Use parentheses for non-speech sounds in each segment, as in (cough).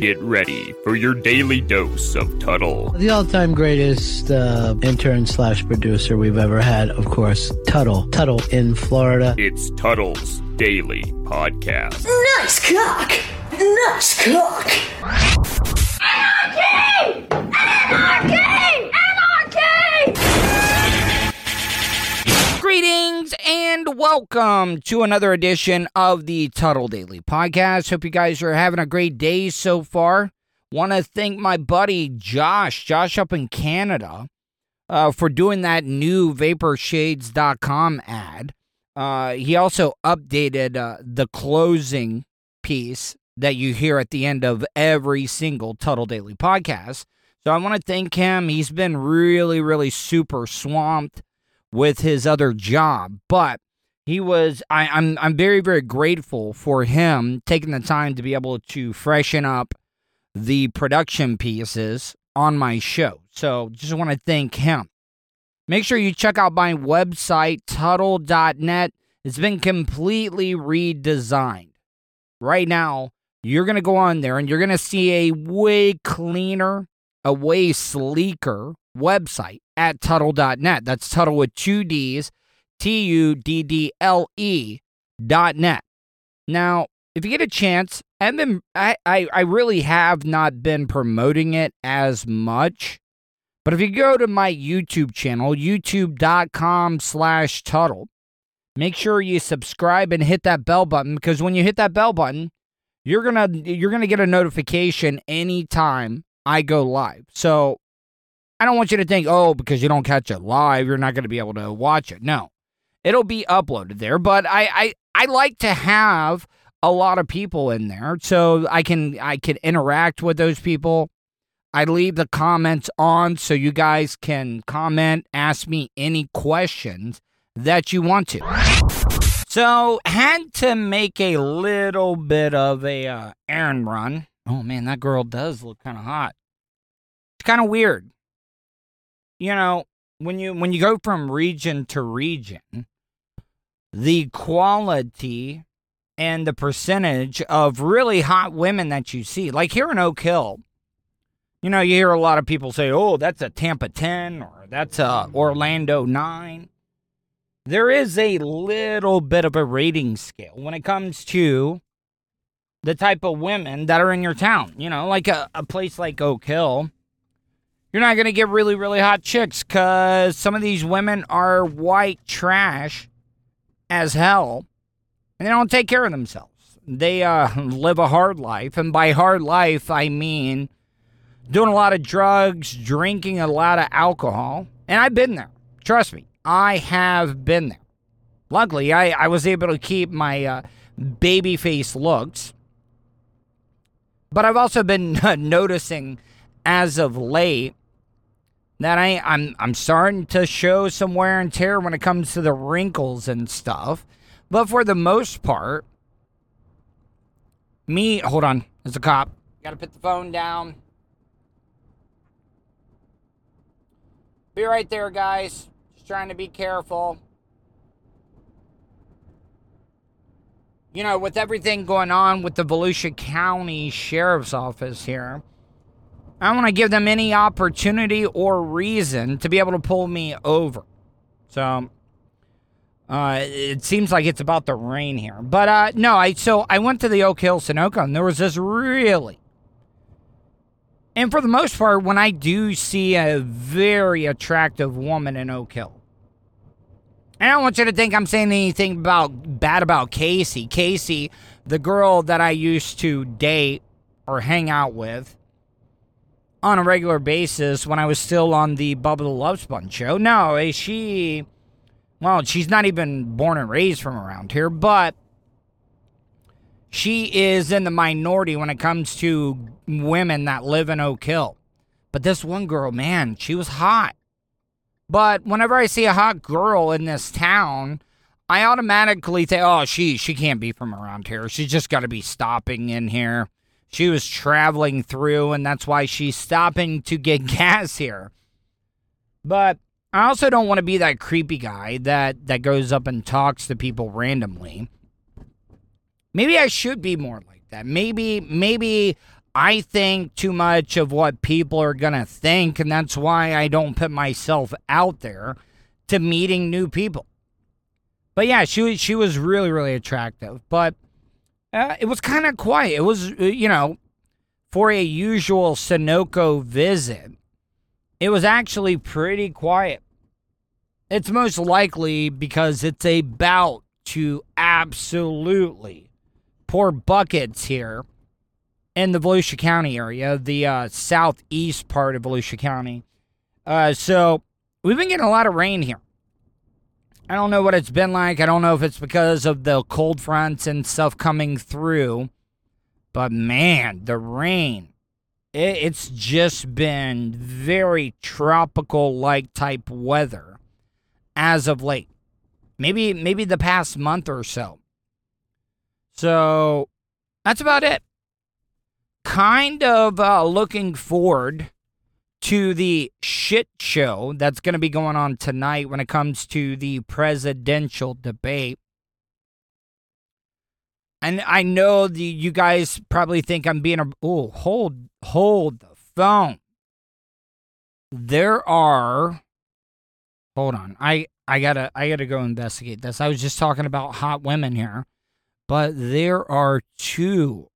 Get ready for your daily dose of Tuddle. The all-time greatest uh, intern slash producer we've ever had, of course, Tuddle. Tuddle in Florida. It's Tuddle's Daily Podcast. Nice cock! Nice cock! Anarchy! Anarchy! Anarchy! Greetings and welcome to another edition of the Tuddle Daily Podcast. Hope you guys are having a great day so far. Want to thank my buddy Josh, Josh up in Canada, uh, for doing that new vaporshades.com ad. Uh, he also updated uh, the closing piece that you hear at the end of every single Tuddle Daily podcast. So I want to thank him. He's been really, really super swamped with his other job, but he was I, I'm I'm very, very grateful for him taking the time to be able to freshen up the production pieces on my show. So just want to thank him. Make sure you check out my website, Tuddle.net. It's been completely redesigned. Right now, you're going to go on there and you're going to see a way cleaner, a way sleeker website at Tuddle.net. That's Tuddle with two D's, T U D D L E dot net. Now, if you get a chance, I've been, I, I, I really have not been promoting it as much. But if you go to my YouTube channel, youtube.com slash Tuddle, make sure you subscribe and hit that bell button because when you hit that bell button, you're gonna you're gonna get a notification anytime I go live. So I don't want you to think, oh, because you don't catch it live, you're not gonna be able to watch it. No. It'll be uploaded there. But I I, I like to have a lot of people in there so I can I can interact with those people. I leave the comments on so you guys can comment, ask me any questions that you want to. So, had to make a little bit of a uh, errand run. Oh man, that girl does look kind of hot. It's kind of weird. You know, when you when you go from region to region, the quality and the percentage of really hot women that you see, like here in Oak Hill, you know, you hear a lot of people say, "Oh, that's a Tampa 10 or that's a Orlando 9." There is a little bit of a rating scale when it comes to the type of women that are in your town. You know, like a, a place like Oak Hill, you're not going to get really, really hot chicks because some of these women are white trash as hell and they don't take care of themselves. They uh, (laughs) live a hard life. And by hard life, I mean doing a lot of drugs, drinking a lot of alcohol. And I've been there. Trust me, I have been there. Luckily, I, I was able to keep my uh, baby face looks. But I've also been (laughs) noticing as of late that I, I'm, I'm starting to show some wear and tear when it comes to the wrinkles and stuff. But for the most part, me, hold on, there's a cop. Gotta put the phone down. Be right there, guys. Just trying to be careful. You know, with everything going on with the Volusia County Sheriff's Office here, I don't want to give them any opportunity or reason to be able to pull me over. So, uh, it seems like it's about the rain here. But uh, no, I so I went to the Oak Hill Sunoco and there was this really and for the most part, when I do see a very attractive woman in Oak Hill, and I don't want you to think I'm saying anything about bad about Casey. Casey, the girl that I used to date or hang out with on a regular basis when I was still on the Bubba the Love Sponge show. No, eh, she well, she's not even born and raised from around here, but she is in the minority when it comes to women that live in Oak Hill. But this one girl, man, she was hot. But whenever I see a hot girl in this town, I automatically think, oh, she she can't be from around here. She's just got to be stopping in here. She was traveling through, and that's why she's stopping to get mm-hmm. gas here. But I also don't want to be that creepy guy that that goes up and talks to people randomly. Maybe I should be more like that. Maybe maybe I think too much of what people are going to think and that's why I don't put myself out there to meeting new people. But yeah, she was she was really really attractive, but uh, it was kind of quiet. It was uh, you know, for a usual Sunoco visit, it was actually pretty quiet. It's most likely because it's about to absolutely pour buckets here in the Volusia County area, the uh, southeast part of Volusia County. Uh, so we've been getting a lot of rain here. I don't know what it's been like. I don't know if it's because of the cold fronts and stuff coming through, but man, the rain. It, it's just been very tropical like type weather as of late. Maybe maybe the past month or so. So that's about it. Kind of uh, looking forward to the shit show that's going to be going on tonight when it comes to the presidential debate. And I know the, you guys probably think I'm being a. Oh, hold, hold the phone. There are Hold on. I I gotta I gotta go investigate this. I was just talking about hot women here, but there are two.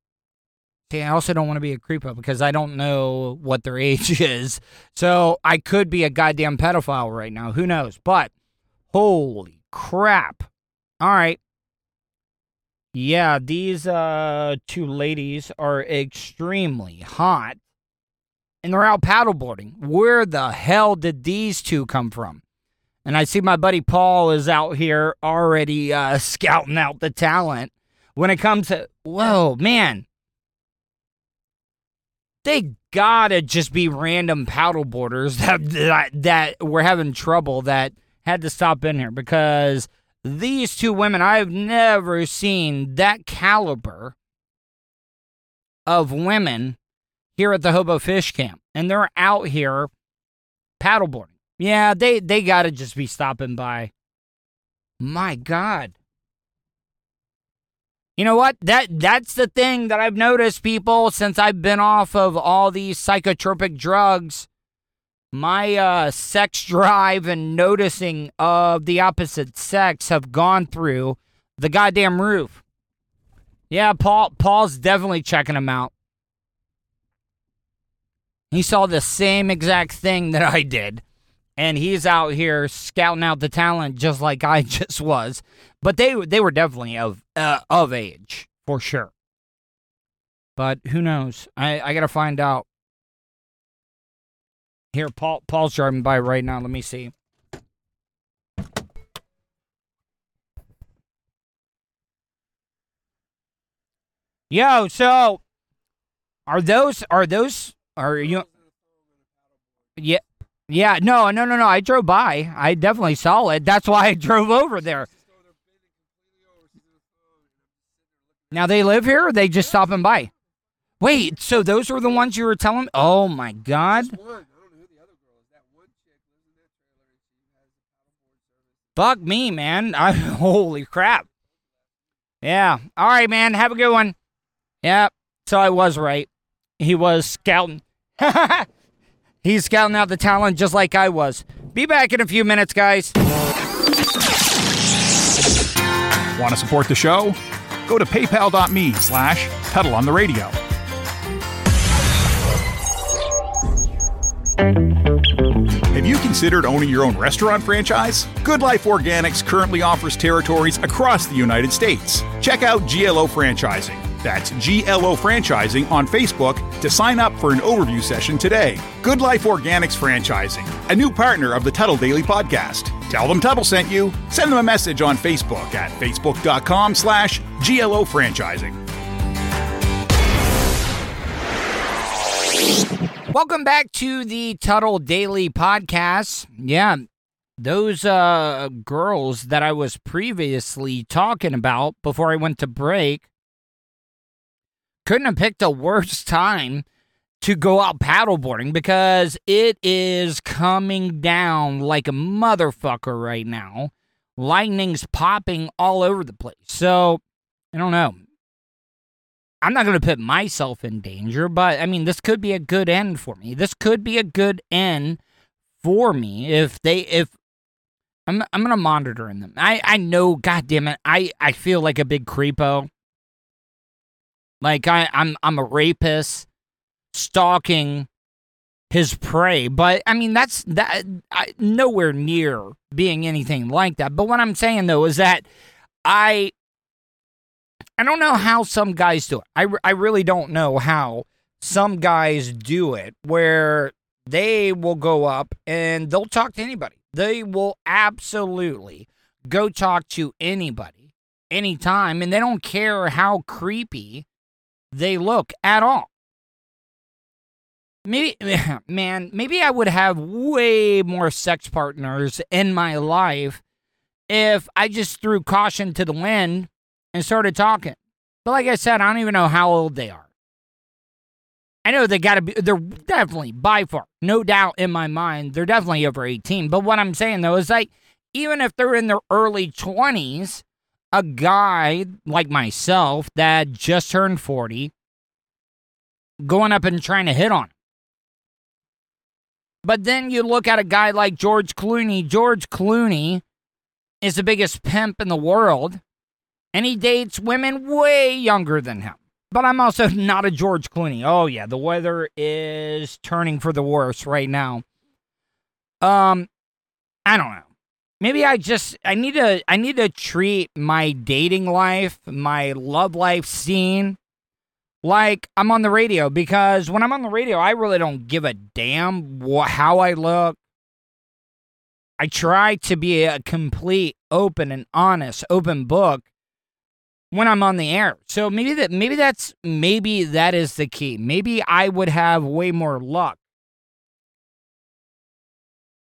I also don't want to be a creepo because I don't know what their (laughs) age is. So I could be a goddamn pedophile right now. Who knows? But holy crap. All right. Yeah, these uh two ladies are extremely hot. And they're out paddleboarding. Where the hell did these two come from? And I see my buddy Paul is out here already uh, (laughs) scouting out the talent. When it comes to, whoa, man, they gotta just be random paddleboarders (laughs) that, that that were having trouble that had to stop in here because these two women I've never seen that caliber of women here at the Hobo Fish Camp, and they're out here paddleboarding. Yeah, they they got to just be stopping by. My God. You know what? That that's the thing that I've noticed people since I've been off of all these psychotropic drugs. My uh, sex drive and noticing of the opposite sex have gone through the goddamn roof. Yeah, Paul Paul's definitely checking them out. He saw the same exact thing that I did and he's out here scouting out the talent just like I (laughs) just was. But they they were definitely of uh, of age for sure. But who knows? I I gotta find out. Here, Paul Paul's driving by right now. Let me see. Yo, so are those are those are you? Yeah, yeah, no, no, no, no. I drove by. I definitely saw it. That's why I (laughs) drove over there. Now they live here or they just stopping by? Wait, so those were the ones you were telling me? Oh my god. Fuck me, man. (laughs) I, holy crap. Yeah. All right, man. Have a good one. Yeah. So I was right. He was scouting. (laughs) He's scouting out the talent just like I was. Be back in a few minutes, guys. Want to support the show? Go to paypal.me slash pedal on the radio. Have you considered owning your own restaurant franchise? Good Life Organics currently offers territories across the United States. Check out GLO Franchising. That's GLO Franchising on Facebook to sign up for an overview session today. Good Life Organics Franchising, a new partner of the Tuddle Daily Podcast. Tell them Tuddle sent you. Send them a message on Facebook at facebook.com slash GLO Franchising. Welcome back to the Tuddle Daily Podcast. Yeah, those uh, girls that I was previously talking about before I went to break couldn't have picked a worse time to go out paddleboarding because it is coming down like a motherfucker right now. Lightning's popping all over the place. So, I don't know. I'm not going to put myself in danger, but I mean, this could be a good end for me. This could be a good end for me if they if I'm I'm gonna monitor in them. I I know, god damn it, I I feel like a big creepo. Like I I'm I'm a rapist stalking his prey, but I mean that's that I, nowhere near being anything like that. But what I'm saying though is that I I don't know how some guys do it. I I really don't know how some guys do it where they will go up and they'll talk to anybody. They will absolutely go talk to anybody anytime and they don't care how creepy they look at all. Maybe, (laughs) man, maybe I would have way more sex partners in my life if I just threw caution to the wind and started talking. But like I said, I don't even know how old they are. I know they got to be, they're definitely by far, no doubt in my mind, they're definitely over 18. But what I'm saying though is like, even if they're in their early 20s, a guy like myself that just turned 40 going up and trying to hit on him. But then you look at a guy like George Clooney. George Clooney is the biggest pimp in the world, and he dates women way younger than him. But I'm also (laughs) not a George Clooney. Oh yeah, the weather is turning for the worse right now. Um, I don't know. Maybe I just I need to I need to treat my dating life, my love life scene like I'm on the radio because when I'm on the radio, I really don't give a damn how I look. I try to be a complete, open and honest, open book when I'm on the air. So maybe that maybe that's maybe that is the key. Maybe I would have way more luck.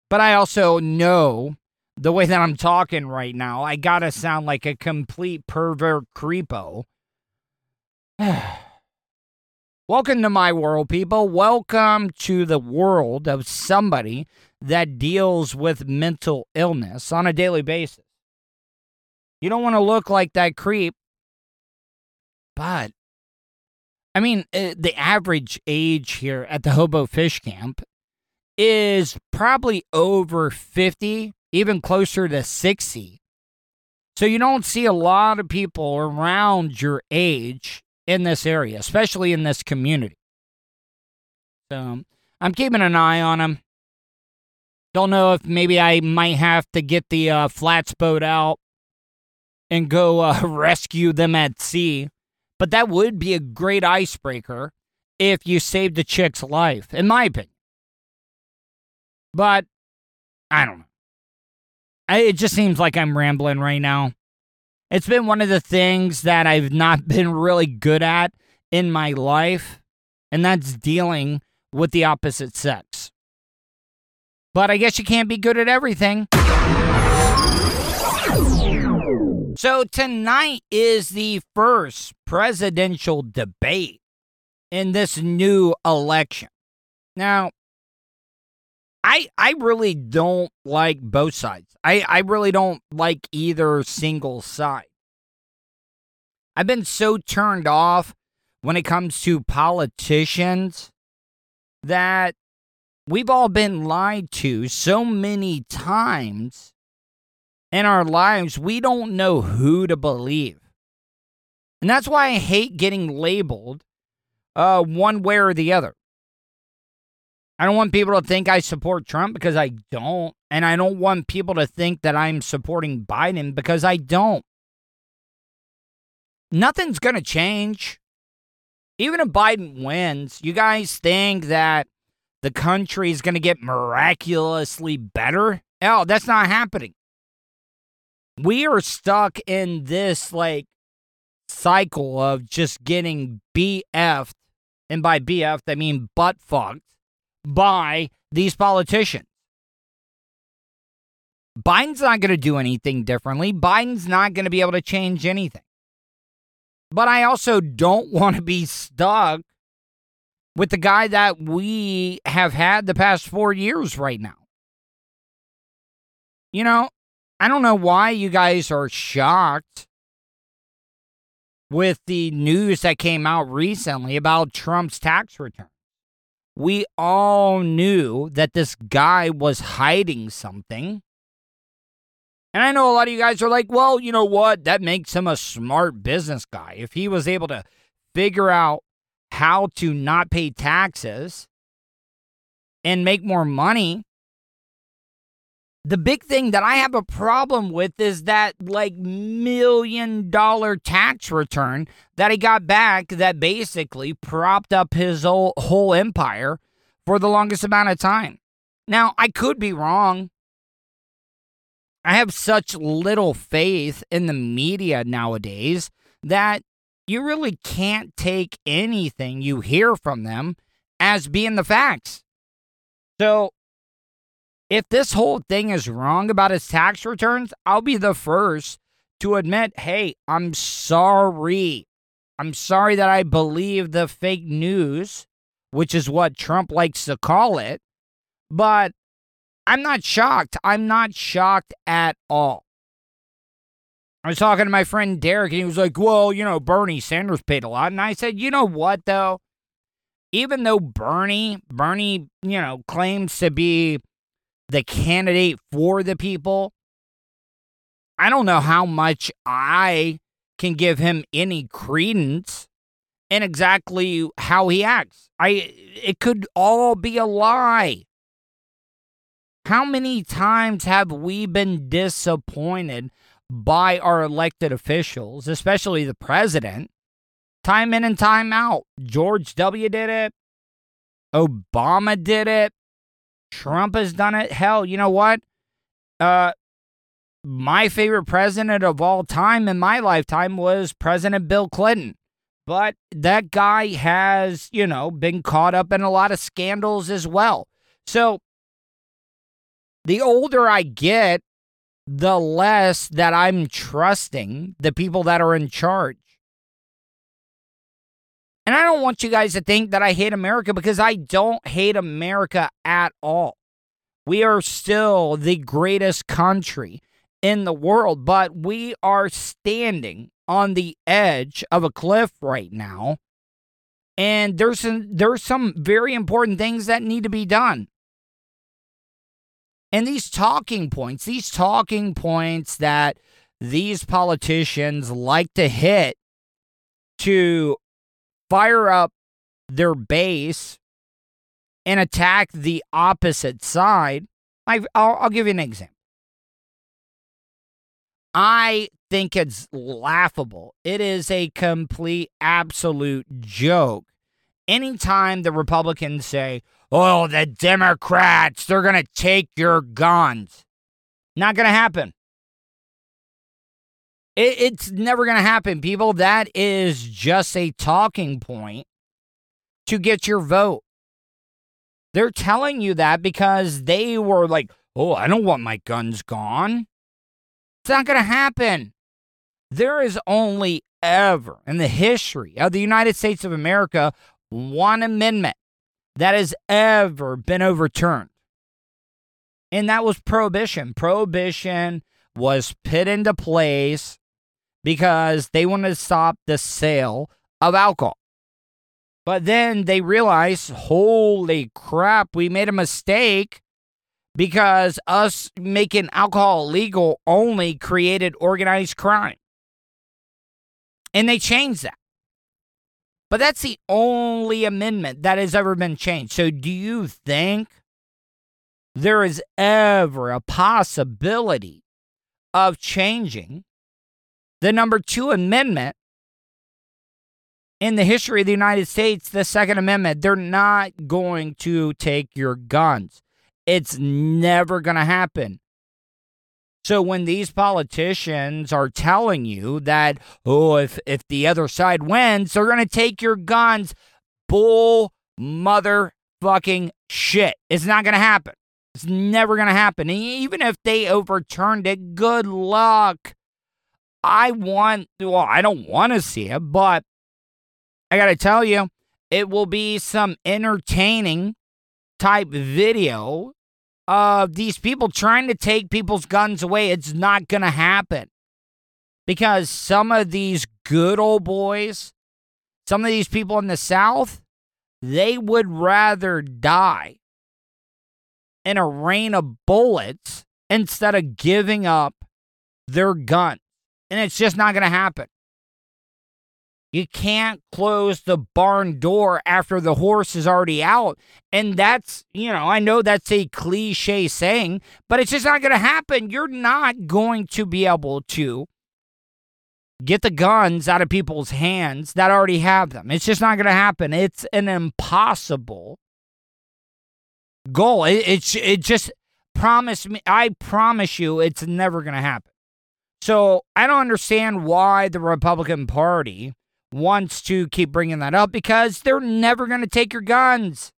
But I also know the way that I'm talking right now, I gotta sound like a complete pervert creepo. (sighs) Welcome to my world, people. Welcome to the world of somebody that deals with mental illness on a daily basis. You don't want to look like that creep, but I mean, uh, the average age here at the Hobo Fish Camp is probably over 50, even closer to 60. So you don't see a lot of people around your age in this area, especially in this community. So I'm keeping an eye on them. Don't know if maybe I might have to get the uh, flats boat out and go uh, (laughs) rescue them at sea. But that would be a great icebreaker if you saved the chick's life, in my opinion. But I don't know. I, it just seems like I'm rambling right now. It's been one of the things that I've not (laughs) been really good at in my life, and that's dealing with the opposite sex. But I guess you can't be good at everything. So tonight is the first presidential debate in this new election. Now, I I really don't like both sides. I, I really don't like either single side. I've been so turned off when it comes to politicians that we've all been lied to so many times in our lives, we don't know who to believe. And that's why I hate getting labeled uh, one way or the other. I don't want people to think I support Trump because I don't. And I don't want people to think that I'm supporting Biden because I don't. Nothing's going to change. Even if Biden wins, you guys think that the country is going to get miraculously better? Oh, that's not happening. We are stuck in this like cycle of just getting BF'd. And by BF'd, I mean butt fucked by these politicians. Biden's not going to do anything differently. Biden's not going to be able to change anything. But I also don't (laughs) want to be stuck with the guy that we have had the past four years right now. You know, I don't know why you guys are shocked with the news that came out recently about Trump's tax return. We all knew that this guy was hiding something. And I know a lot of you guys are like, well, you know what? That makes him a smart business guy. If he was able to figure out how to not pay taxes and make more money, the big thing that I have a problem with is that like million dollar tax return that he got back that basically propped up his whole, whole empire for the longest amount of time. Now, I could be wrong. I have such little faith in the media nowadays that you really can't take anything you hear from them as being the facts. So, if this whole thing is wrong about his tax returns, I'll be the first to admit, hey, I'm sorry. I'm sorry that I believe the fake news, which is what Trump likes to call it. But I'm not shocked. I'm not shocked at all. I was talking to my friend Derek, and he was like, Well, you know, Bernie Sanders paid a lot. And I said, You know what, though? Even though Bernie, Bernie, you know, claims to be the candidate for the people, I don't know how much I can give him any credence in exactly how he acts. I it could all be a lie. How many times have we been disappointed by our elected officials, especially the president, time in and time out? George W. did it, Obama did it, Trump has done it. Hell, you know what? Uh, my favorite president of all time in my lifetime was President Bill Clinton. But that guy has, you know, been caught up in a lot of scandals as well. So the older I get, the less that I'm trusting the people that are in charge. And I don't want you guys to think that I hate America because I don't hate America at all. We are still the greatest country in the world, but we are standing on the edge of a cliff right now. And there's some there's some very important things that need to be done. And these talking points, these talking points that these politicians like to hit to fire up their base and attack the opposite side. I, will I'll give you an example. I think it's laughable. It is a complete, absolute joke. Anytime the Republicans say, oh, the Democrats, they're going to take your guns. Not going to happen. It, it's never going to happen, people. That is just a talking point to get your vote. They're telling you that because they were like, oh, I don't want my guns gone. It's not going to happen. There is only ever in the history of the United States of America one amendment that has ever been overturned. And that was prohibition. Prohibition was put into place because they wanted to stop the sale of alcohol. But then they realized, holy crap, we made a mistake because us making alcohol legal only created organized crime. And they changed that. But that's the only amendment that has ever been changed. So do you think there is ever a possibility of changing the number two amendment in the history of the United States, the Second Amendment? They're not going to take your guns. It's never going to happen. So when these politicians are telling you that, oh, if, if the other side wins, they're going to take your guns, bull motherfucking shit. It's not going to happen. It's never going to happen. And even if they overturned it, good luck. I want, well, I don't want to see it, but I got to tell you, it will be some entertaining type video of these people trying to take people's guns away. It's not going to happen because some of these good old boys, some of these people in the South, they would rather die in a rain of bullets instead of giving up their gun. And it's just not going to happen. You can't close the barn door after the horse is already out. And that's, you know, I know that's a cliche saying, but it's just not going to happen. You're not going to be able to get the guns out of people's hands that already have them. It's just not going to happen. It's an impossible goal. It, it, it just promise me, I promise you, it's never going to happen. So I don't understand why the Republican Party wants to keep bringing that up because they're never going to take your guns.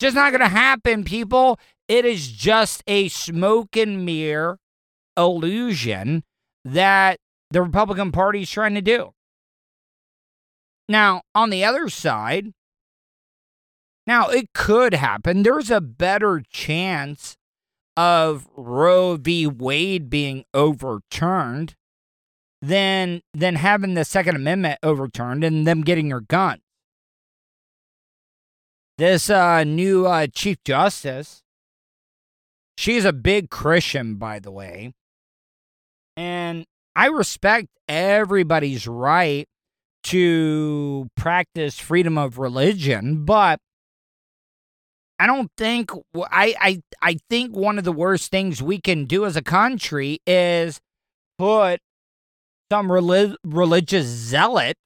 Just not going to happen, people. It is just a smoke and mirror illusion that the Republican Party is trying to do. Now, on the other side, now it could happen. There's a better chance of Roe v. Wade being overturned than than having the Second Amendment overturned and them getting your gun. This uh, new uh, Chief Justice, she's a big Christian, by the way, and I respect everybody's right to practice freedom of religion, but I don't think I I I think one of the worst things we can do as a country is put some relig- religious zealot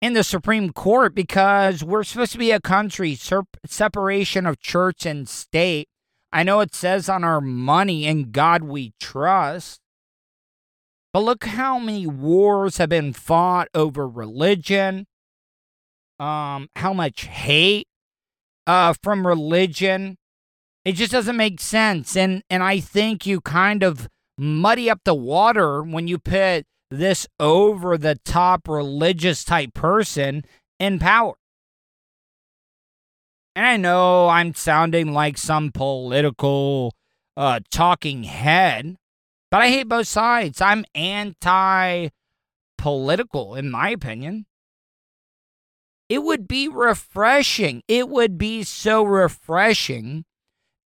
in the Supreme Court because we're supposed to be a country, ser- separation of church and state. I know it says on our money, in God we trust. But look how many wars have been fought over religion, um, how much hate uh, from religion. It just doesn't make sense. And, and I think you kind of muddy up the water when you put this over the top religious type person in power. And I know I'm sounding like some political uh, talking head, but I hate both sides. I'm anti political, in my opinion. It would be refreshing. It would be so refreshing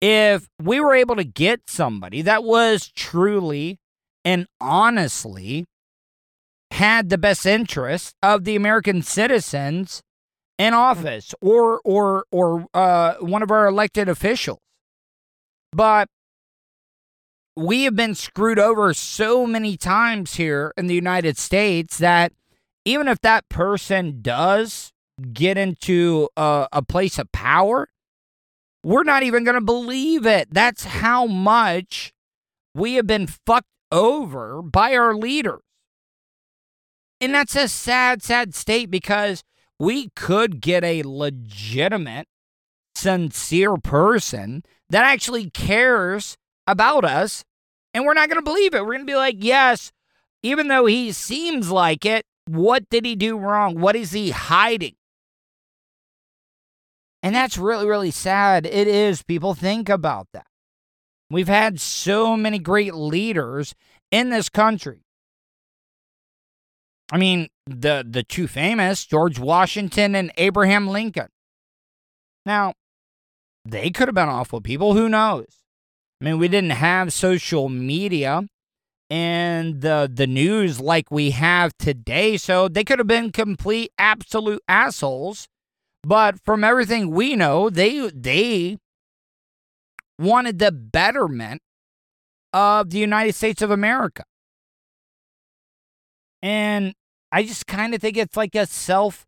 if we were able to get somebody that was truly and honestly had the best interest of the American citizens in office or or or uh, one of our elected officials. But we have been screwed over so many times here in the United States that even if that person does get into a, a place of power, we're not even going to believe it. That's how much we have been fucked over by our leaders. And that's a sad, sad state because we could get a legitimate, sincere person that actually cares about us, and we're not going to believe it. We're going to be like, yes, even though he seems like it, what did he do wrong? What is he hiding? And that's really, really sad. It is. People think about that. We've had so many great leaders in this country. I mean, the the two famous, George Washington and Abraham Lincoln. Now, they could have been awful people, who knows? I mean, we didn't have social media and the the news like we have today, so they could have been complete absolute assholes but from everything we know, they they wanted the betterment of the United States of America. And I just kind of think it's like a self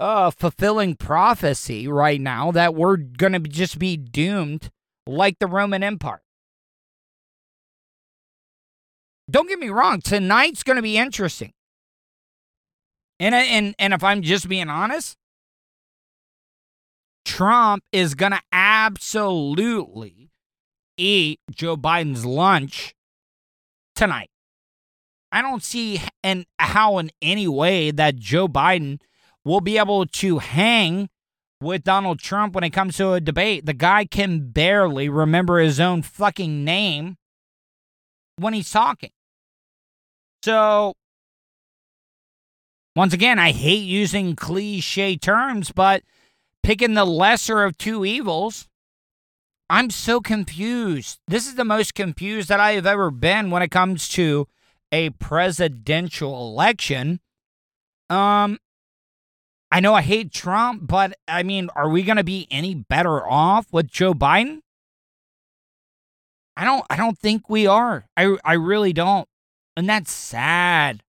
uh, fulfilling prophecy right now that we're going to just be doomed like the Roman Empire. Don't get me wrong, tonight's going to be interesting. And, and, and if I'm just being honest, Trump is going to absolutely eat Joe Biden's lunch tonight. I don't see and how in any way that Joe Biden will be able to hang with Donald Trump when it comes to a debate. The guy can barely remember his own fucking name when he's talking. So, once again, I hate using cliche terms, but picking the lesser of two evils, I'm so confused. This is the most confused that I have ever been when it comes to a presidential election. Um, I know I hate Trump, but I mean, are we going to be any better off with Joe Biden? I don't I don't think we are. I I really don't. And that's sad.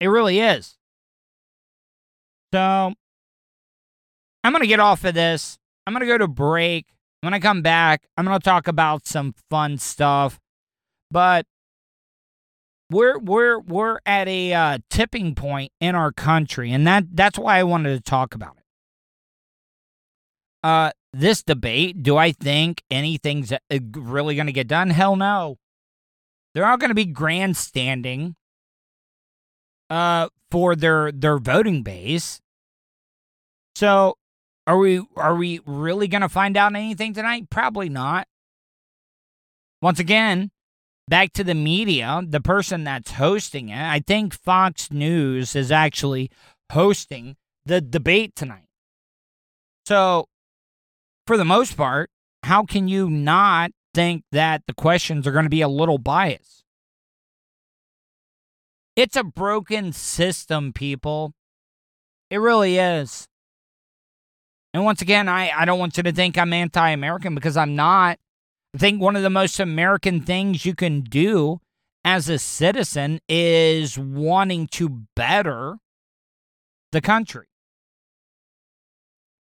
It really is. So I'm going to get off of this. I'm going to go to break. When I come back, I'm going to talk about some fun stuff. But we're we're we're at a uh, tipping point in our country, and that that's why I wanted to talk about it. Uh, this debate, do I think anything's uh, really going to get done? Hell no. They're all going to be grandstanding uh, for their their voting base. So, are we are we really going to find out anything tonight? Probably not. Once again, back to the media, the person that's hosting it, I think Fox News is actually hosting the debate tonight. So, for the most part, how can you not think that the questions are going to be a little biased? It's a broken system, people. It really is. And once again, I, I don't want you to think I'm anti American because I'm not. I think one of the most American things you can do as a citizen is wanting to better the country.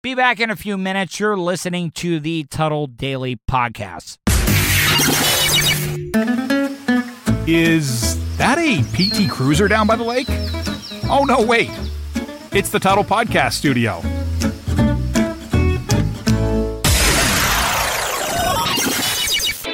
Be back in a few minutes. You're listening to the Tuddle Daily Podcast. Is that a PT Cruiser down by the lake? Oh, no, wait. It's the Tuddle Podcast Studio.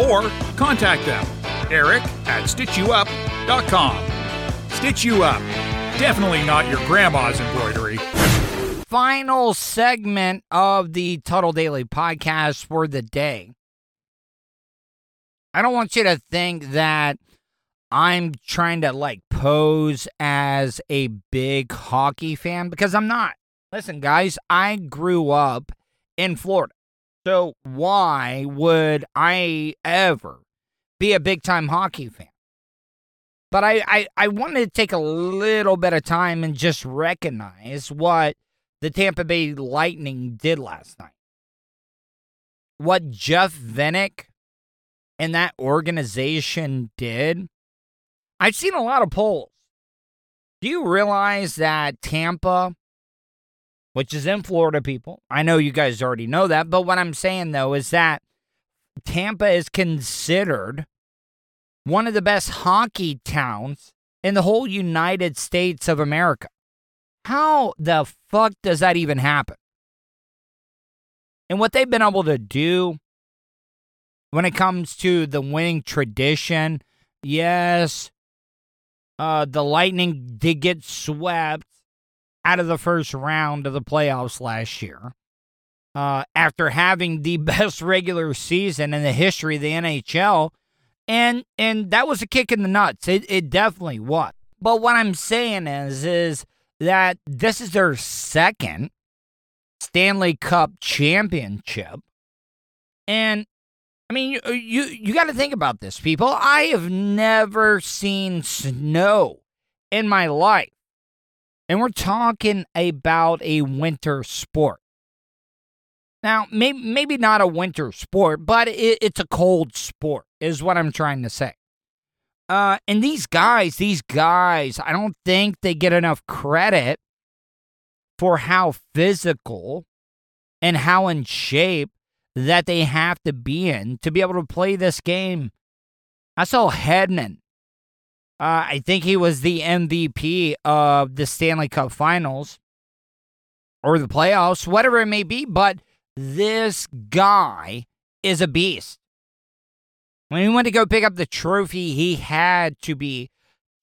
or contact them, Eric at StitchYouUp.com. Stitch You Up. Definitely not your grandma's embroidery. Final segment of the Tuddle Daily podcast for the day. I don't want you to think that I'm trying to like pose as a big hockey fan because I'm not. Listen, guys, I grew up in Florida. So why would I ever be a big time hockey fan? But I, I, I wanted to take a little bit of time and just recognize what the Tampa Bay Lightning did last night. What Jeff Vinik and that organization did. I've seen a lot of polls. Do you realize that Tampa which is in Florida, people. I know you guys already know that, but what I'm saying though is that Tampa is considered one of the best hockey towns in the whole United States of America. How the fuck does that even happen? And what they've been able to do when it comes to the winning tradition, yes, uh, the Lightning did get swept out of the first round of the playoffs last year. Uh, after having the (laughs) best regular season in the history of the NHL, and and that was a kick in the nuts. It it definitely was. But what I'm saying is is that this is their second Stanley Cup championship, and I mean you you, you got to think about this, people. I have never seen snow in my life. And we're talking about a winter sport. Now, maybe, maybe not a winter sport, but it, it's a cold sport, is what I'm trying to say. Uh, and these guys, these guys, I don't think they get enough credit for how physical and how in shape that they have to be in to be able to play this game. I saw Hedman. Uh, I think he was the MVP of the Stanley Cup Finals or the playoffs, whatever it may be, but this guy is a beast. When he went to go pick up the trophy, he had to be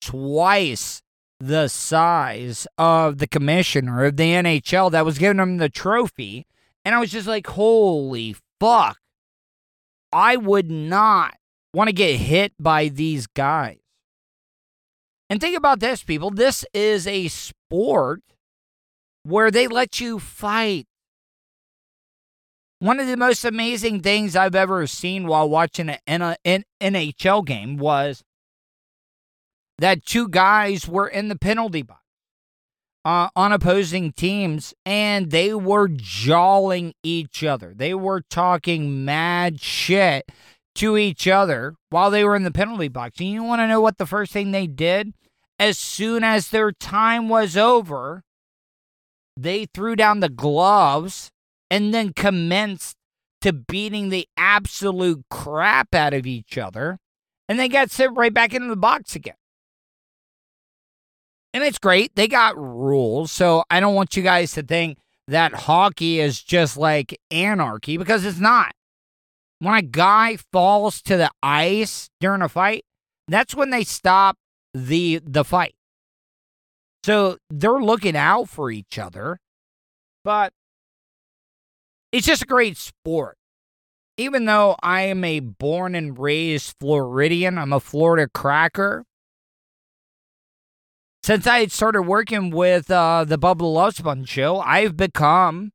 twice the size of the commissioner of the NHL that was giving him the trophy. And I was just like, holy fuck. I would not want to get hit by these guys. And think about this, people. This is a sport where they let you fight. One of the most amazing things I've ever seen while watching an NHL game was that two guys were in the penalty box uh, on opposing teams and they were jawing each other. They were talking mad shit to each other while they were in the penalty box. And you want to know what the first thing they did? As soon as their time was over, they threw down the gloves and then commenced to beating the absolute crap out of each other. And they got sent right back into the box again. And it's great. They got rules. So I don't want you guys to think that hockey is just like anarchy because it's not. When a guy falls to the ice during a fight, that's when they stop the the fight. So they're looking out for each other. But it's just a great sport. Even though I am a born and raised Floridian, I'm a Florida cracker. Since I started working with uh, the Bubba Love Sponge show, I've become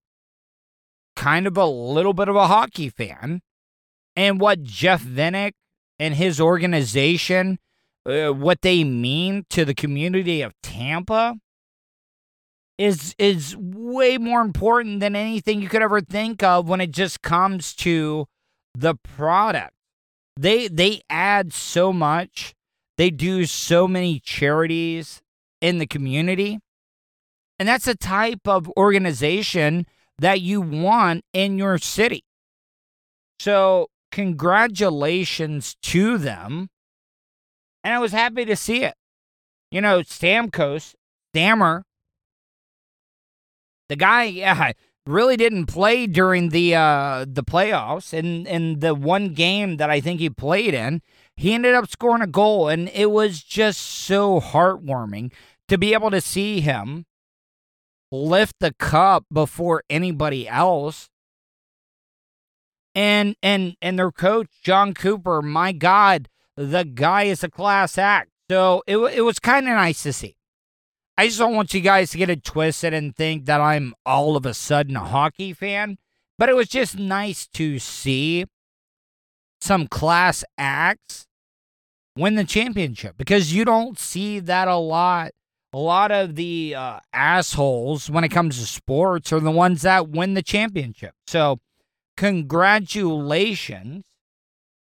kind of a little bit of a hockey fan. And what Jeff Vinik and his organization, uh, what they mean to the community of Tampa, is is way more important than anything you could ever think of when it just comes to the product. They they add so much. They do so many charities in the community. And that's the type of organization that you want in your city. So, congratulations to them. And I was happy to see it. You know, Stamkos, Stammer, the guy, (laughs) yeah, really didn't play during the uh the playoffs and in the one game that I think he played in, he ended up scoring a goal and it was just so heartwarming to be able to see him lift the cup before anybody else. And and and their coach Jon Cooper, my god, the guy is a class act. So it it was kind of nice to see. I just don't want you guys to get it twisted and think that I'm all of a sudden a hockey fan. But it was just nice to see some class acts win the championship because you don't see that a lot. A lot of the uh, assholes when it comes to sports are the ones that win the championship. So, congratulations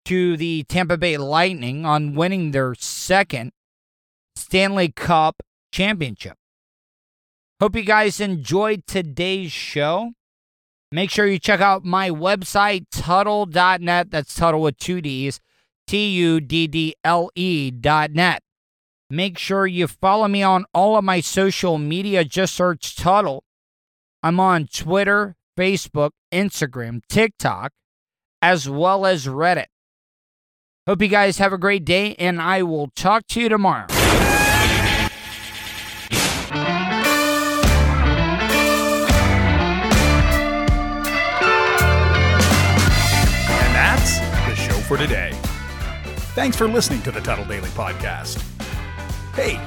to the Tampa Bay Lightning on winning their second Stanley Cup championship. Hope you guys enjoyed today's show. Make sure you check out my website, Tuddle.net. That's Tuddle with two D's, T U D D L E.net. Make sure you follow me on all of my social media. Just search Tuddle. I'm on Twitter, Facebook, Instagram, TikTok, as well as Reddit. Hope you guys have a great day, and I will talk to you tomorrow. And that's the show for today. Thanks for listening to the Tuddle Daily Podcast. Hey,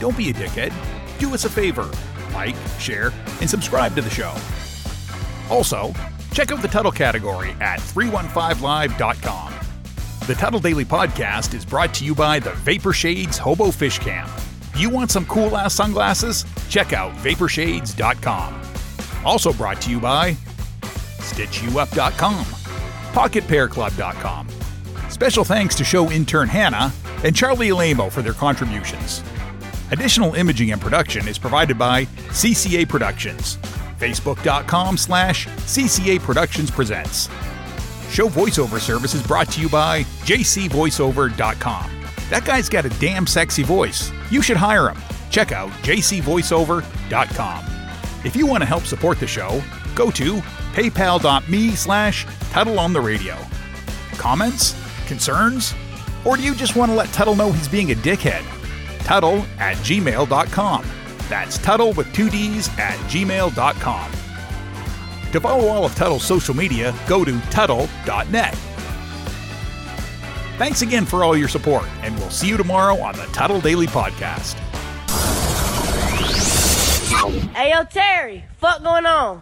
don't be a dickhead. Do us a favor like, share, and subscribe to the show. Also, check out the Tuddle category at 315live.com. The Tuddle Daily Podcast is brought to you by the Vapor Shades Hobo Fish Camp. You want some cool ass sunglasses? Check out vaporshades.com. Also brought to you by StitchYouUp.com, PocketPairClub.com. Special thanks to show intern Hannah and Charlie Alamo for their contributions. Additional imaging and production is provided by CCA Productions. Facebook.com slash CCA Productions Presents. Show voiceover service is brought to you by jcvoiceover.com. That guy's got a damn sexy voice. You should hire him. Check out jcvoiceover.com. If you want to help support the show, go to paypal.me slash Tuddle on the radio. Comments? Concerns? Or do you just want to let Tuddle know he's being a dickhead? Tuddle at gmail.com. That's Tuddle with two D's at gmail.com. To follow all of Tuddle's social media, go to Tuddle.net. Thanks again for all your support, and we'll see you tomorrow on the Tuddle Daily Podcast. Hey, yo, Terry, fuck going on?